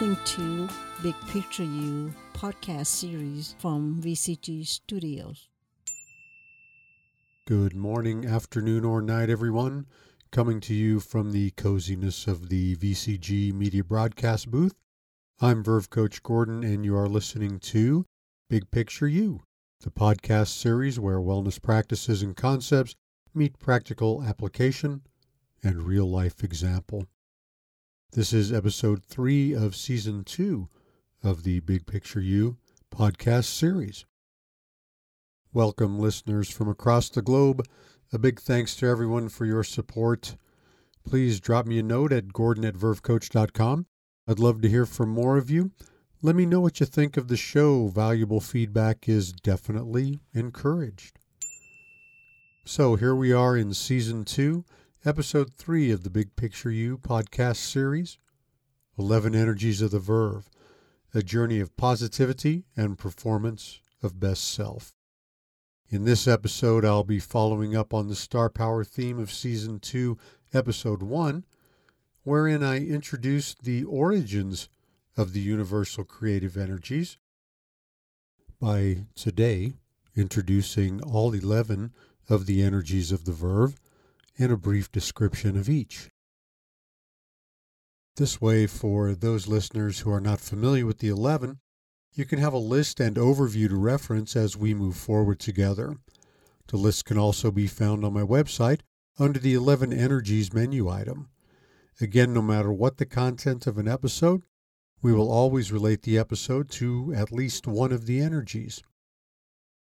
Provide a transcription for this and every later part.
listening to Big Picture You podcast series from VCG Studios. Good morning, afternoon, or night, everyone. Coming to you from the coziness of the VCG Media Broadcast booth. I'm Verve Coach Gordon, and you are listening to Big Picture You, the podcast series where wellness practices and concepts meet practical application and real life example. This is episode three of season two of the Big Picture You podcast series. Welcome, listeners from across the globe. A big thanks to everyone for your support. Please drop me a note at gordon at vervecoach.com. I'd love to hear from more of you. Let me know what you think of the show. Valuable feedback is definitely encouraged. So here we are in season two episode 3 of the Big Picture You podcast series 11 Energies of the Verve, a journey of positivity and performance of best self. In this episode, I'll be following up on the star power theme of season 2, episode 1, wherein I introduced the origins of the universal creative energies by today introducing all 11 of the energies of the Verve and a brief description of each. This way, for those listeners who are not familiar with the 11, you can have a list and overview to reference as we move forward together. The list can also be found on my website under the 11 Energies menu item. Again, no matter what the content of an episode, we will always relate the episode to at least one of the energies.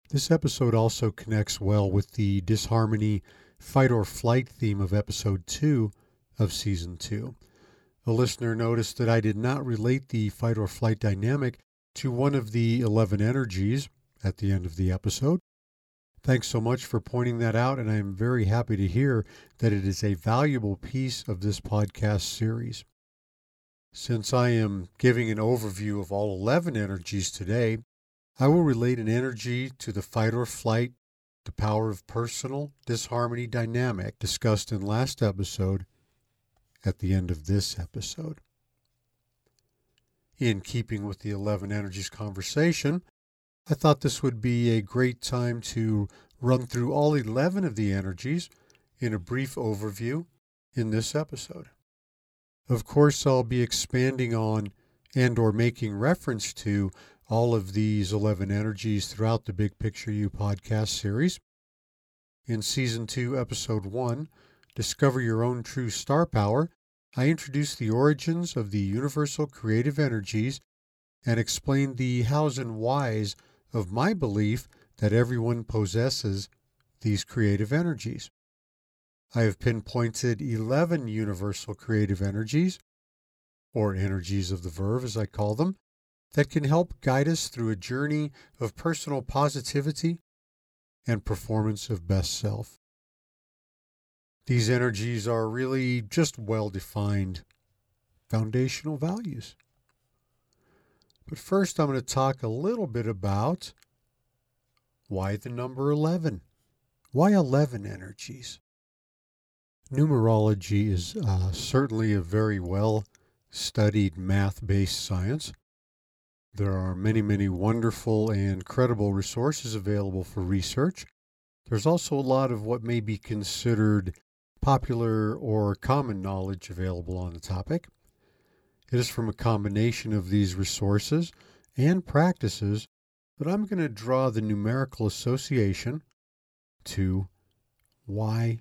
This episode also connects well with the disharmony fight or flight theme of episode 2 of season 2. A listener noticed that I did not relate the fight or flight dynamic to one of the 11 energies at the end of the episode. Thanks so much for pointing that out, and I am very happy to hear that it is a valuable piece of this podcast series. Since I am giving an overview of all 11 energies today, I will relate an energy to the fight or flight the power of personal disharmony dynamic discussed in last episode at the end of this episode. In keeping with the 11 Energies conversation, I thought this would be a great time to run through all 11 of the energies in a brief overview in this episode. Of course, I'll be expanding on and or making reference to all of these 11 energies throughout the Big Picture You podcast series. In Season 2, Episode 1, Discover Your Own True Star Power, I introduced the origins of the universal creative energies and explained the hows and whys of my belief that everyone possesses these creative energies. I have pinpointed 11 universal creative energies, or energies of the verve as I call them, that can help guide us through a journey of personal positivity and performance of best self. These energies are really just well defined foundational values. But first, I'm going to talk a little bit about why the number 11. Why 11 energies? Numerology is uh, certainly a very well studied math based science. There are many, many wonderful and credible resources available for research. There's also a lot of what may be considered popular or common knowledge available on the topic. It is from a combination of these resources and practices that I'm going to draw the numerical association to why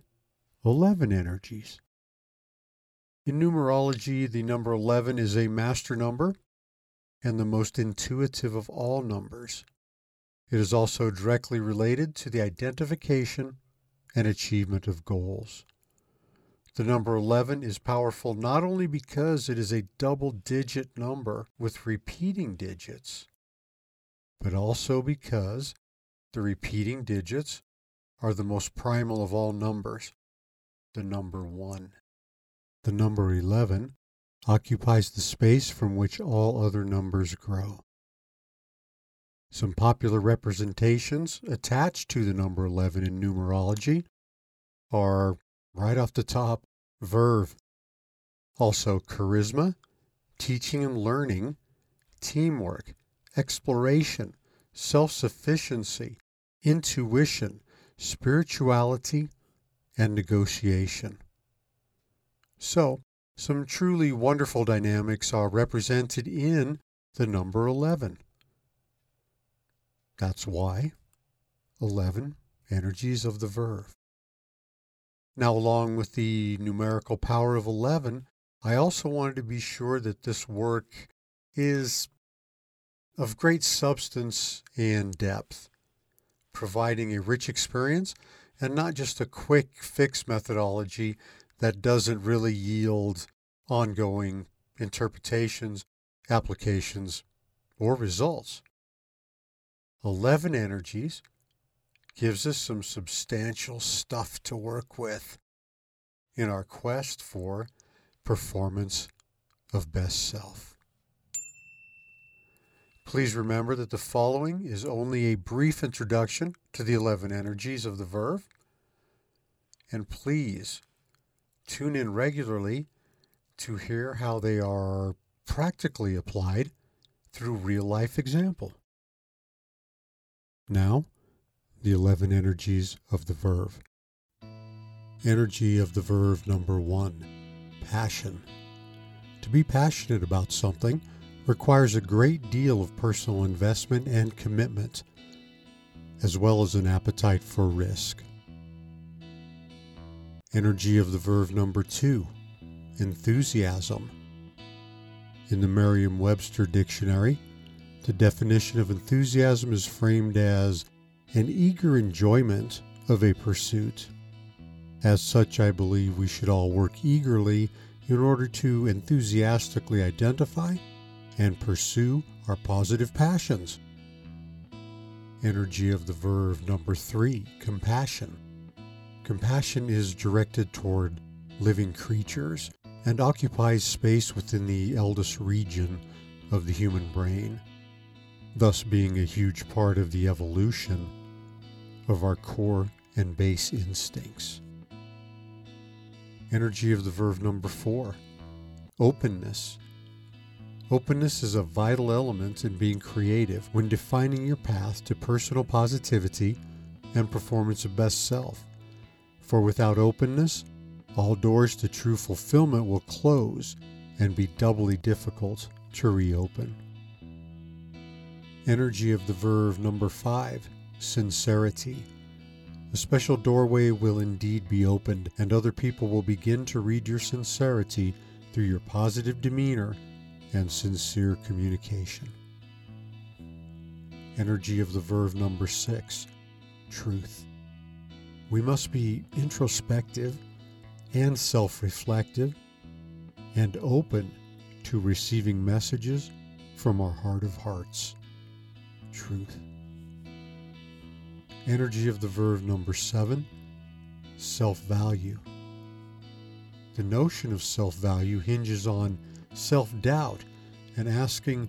11 energies. In numerology, the number 11 is a master number and the most intuitive of all numbers. It is also directly related to the identification and achievement of goals. The number 11 is powerful not only because it is a double digit number with repeating digits, but also because the repeating digits are the most primal of all numbers, the number 1. The number 11 occupies the space from which all other numbers grow. Some popular representations attached to the number 11 in numerology are right off the top verve, also charisma, teaching and learning, teamwork, exploration, self sufficiency, intuition, spirituality, and negotiation. So, some truly wonderful dynamics are represented in the number 11. That's why 11 energies of the verve. Now, along with the numerical power of 11, I also wanted to be sure that this work is of great substance and depth, providing a rich experience and not just a quick fix methodology that doesn't really yield ongoing interpretations, applications, or results. 11 energies gives us some substantial stuff to work with in our quest for performance of best self. Please remember that the following is only a brief introduction to the 11 energies of the verve. And please tune in regularly to hear how they are practically applied through real life example. Now, the 11 energies of the verve. Energy of the verve number one passion. To be passionate about something requires a great deal of personal investment and commitment, as well as an appetite for risk. Energy of the verve number two enthusiasm. In the Merriam Webster Dictionary, the definition of enthusiasm is framed as an eager enjoyment of a pursuit. As such, I believe we should all work eagerly in order to enthusiastically identify and pursue our positive passions. Energy of the verve number three compassion. Compassion is directed toward living creatures and occupies space within the eldest region of the human brain, thus being a huge part of the evolution of our core and base instincts. Energy of the verve number four openness. Openness is a vital element in being creative when defining your path to personal positivity and performance of best self. For without openness, all doors to true fulfillment will close and be doubly difficult to reopen. Energy of the verve number five sincerity. A special doorway will indeed be opened, and other people will begin to read your sincerity through your positive demeanor and sincere communication. Energy of the verve number six truth. We must be introspective and self reflective and open to receiving messages from our heart of hearts. Truth. Energy of the verve number seven self value. The notion of self value hinges on self doubt and asking,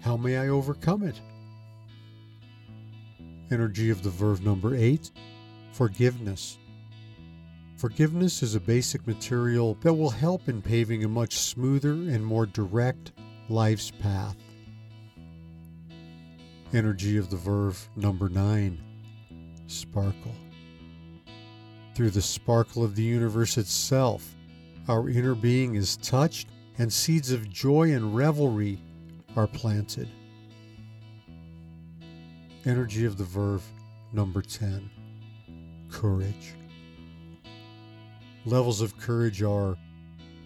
How may I overcome it? Energy of the verve number eight forgiveness. Forgiveness is a basic material that will help in paving a much smoother and more direct life's path. Energy of the verve number nine sparkle. Through the sparkle of the universe itself, our inner being is touched and seeds of joy and revelry are planted. Energy of the verve number 10 courage. Levels of courage are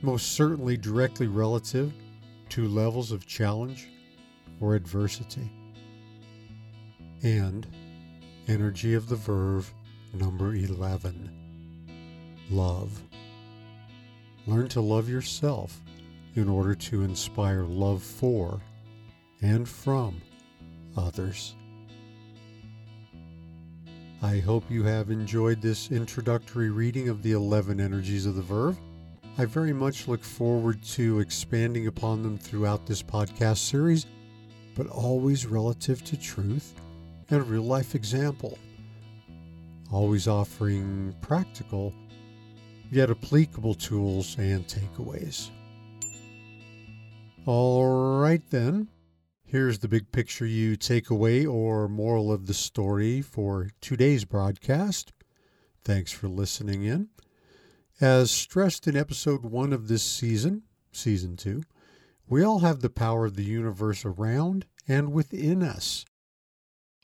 most certainly directly relative to levels of challenge or adversity. And Energy of the Verve, number 11. Love. Learn to love yourself in order to inspire love for and from others. I hope you have enjoyed this introductory reading of the 11 energies of the Verve. I very much look forward to expanding upon them throughout this podcast series, but always relative to truth and real life example, always offering practical yet applicable tools and takeaways. All right, then. Here's the big picture you take away or moral of the story for today's broadcast. Thanks for listening in. As stressed in episode one of this season, season two, we all have the power of the universe around and within us.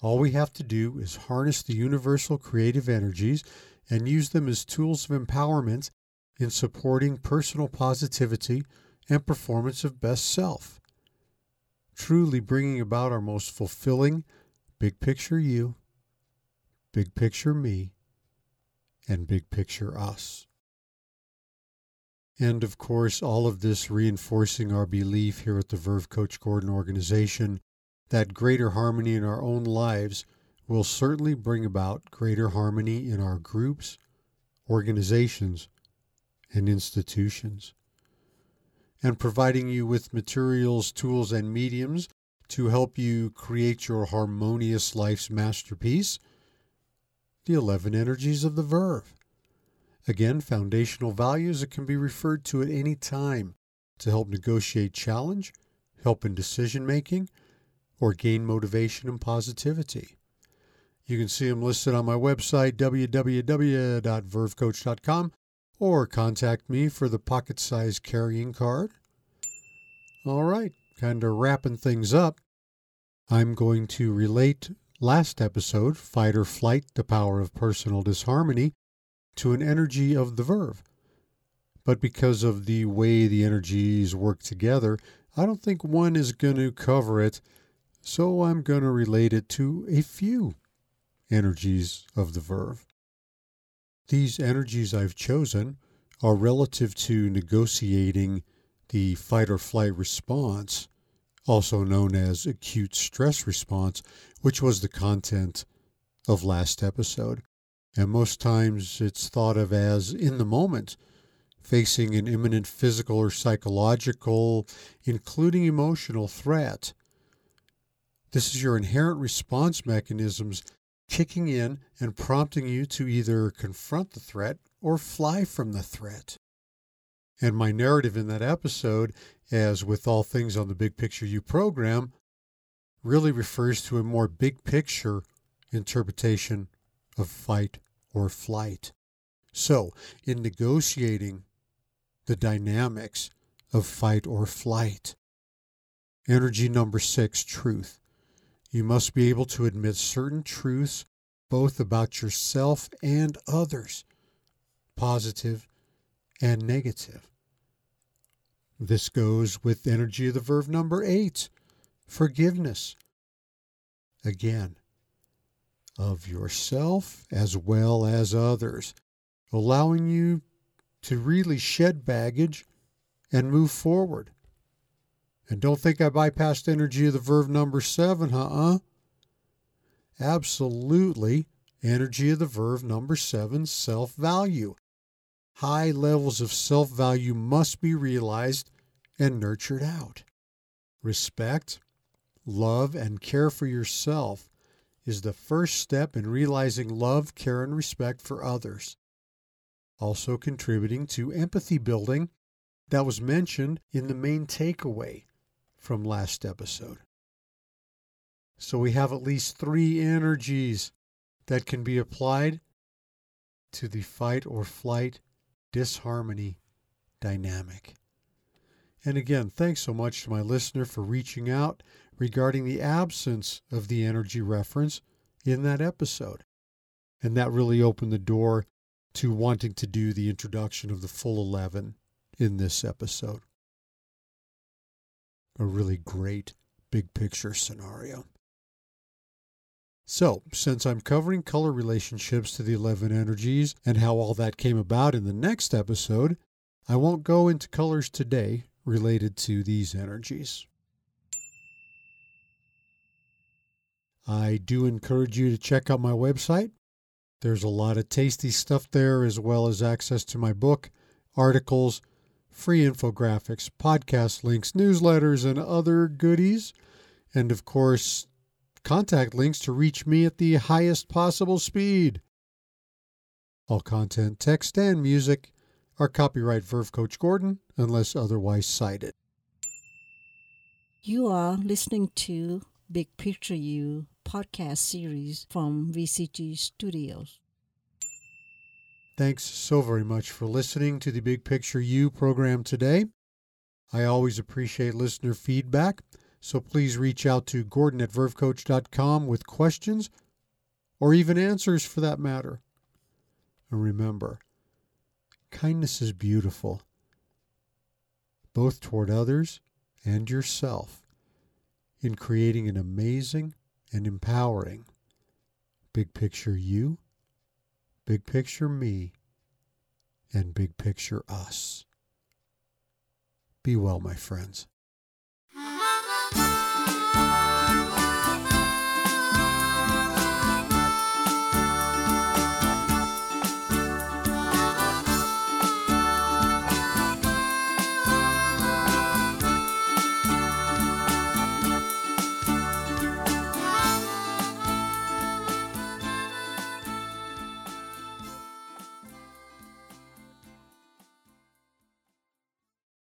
All we have to do is harness the universal creative energies and use them as tools of empowerment in supporting personal positivity and performance of best self. Truly bringing about our most fulfilling big picture you, big picture me, and big picture us. And of course, all of this reinforcing our belief here at the Verve Coach Gordon organization that greater harmony in our own lives will certainly bring about greater harmony in our groups, organizations, and institutions. And providing you with materials, tools, and mediums to help you create your harmonious life's masterpiece, the 11 energies of the Verve. Again, foundational values that can be referred to at any time to help negotiate challenge, help in decision making, or gain motivation and positivity. You can see them listed on my website, www.vervecoach.com, or contact me for the pocket size carrying card. All right, kind of wrapping things up. I'm going to relate last episode, Fight or Flight, the Power of Personal Disharmony, to an energy of the verve. But because of the way the energies work together, I don't think one is going to cover it, so I'm going to relate it to a few energies of the verve. These energies I've chosen are relative to negotiating the fight or flight response, also known as acute stress response, which was the content of last episode. And most times it's thought of as in the moment, facing an imminent physical or psychological, including emotional threat. This is your inherent response mechanisms kicking in and prompting you to either confront the threat or fly from the threat. And my narrative in that episode, as with all things on the Big Picture You program, really refers to a more big picture interpretation of fight or flight. So, in negotiating the dynamics of fight or flight, energy number six, truth. You must be able to admit certain truths both about yourself and others, positive and negative. This goes with energy of the verve number eight, forgiveness. Again, of yourself as well as others, allowing you to really shed baggage and move forward. And don't think I bypassed energy of the verve number seven, huh? Absolutely. Energy of the verve number seven, self value. High levels of self value must be realized and nurtured out. Respect, love, and care for yourself is the first step in realizing love, care, and respect for others. Also contributing to empathy building that was mentioned in the main takeaway from last episode. So we have at least three energies that can be applied to the fight or flight disharmony dynamic. And again, thanks so much to my listener for reaching out regarding the absence of the energy reference in that episode. And that really opened the door to wanting to do the introduction of the full 11 in this episode. A really great big picture scenario. So, since I'm covering color relationships to the 11 energies and how all that came about in the next episode, I won't go into colors today related to these energies. I do encourage you to check out my website. There's a lot of tasty stuff there, as well as access to my book, articles, free infographics, podcast links, newsletters, and other goodies. And of course, contact links to reach me at the highest possible speed. All content, text, and music are copyright Verve Coach Gordon unless otherwise cited. You are listening to Big Picture You podcast series from VCG Studios. Thanks so very much for listening to the Big Picture You program today. I always appreciate listener feedback, so please reach out to Gordon at vervecoach.com with questions or even answers for that matter. And remember, kindness is beautiful, both toward others and yourself, in creating an amazing and empowering big picture you, big picture me, and big picture us. Be well, my friends.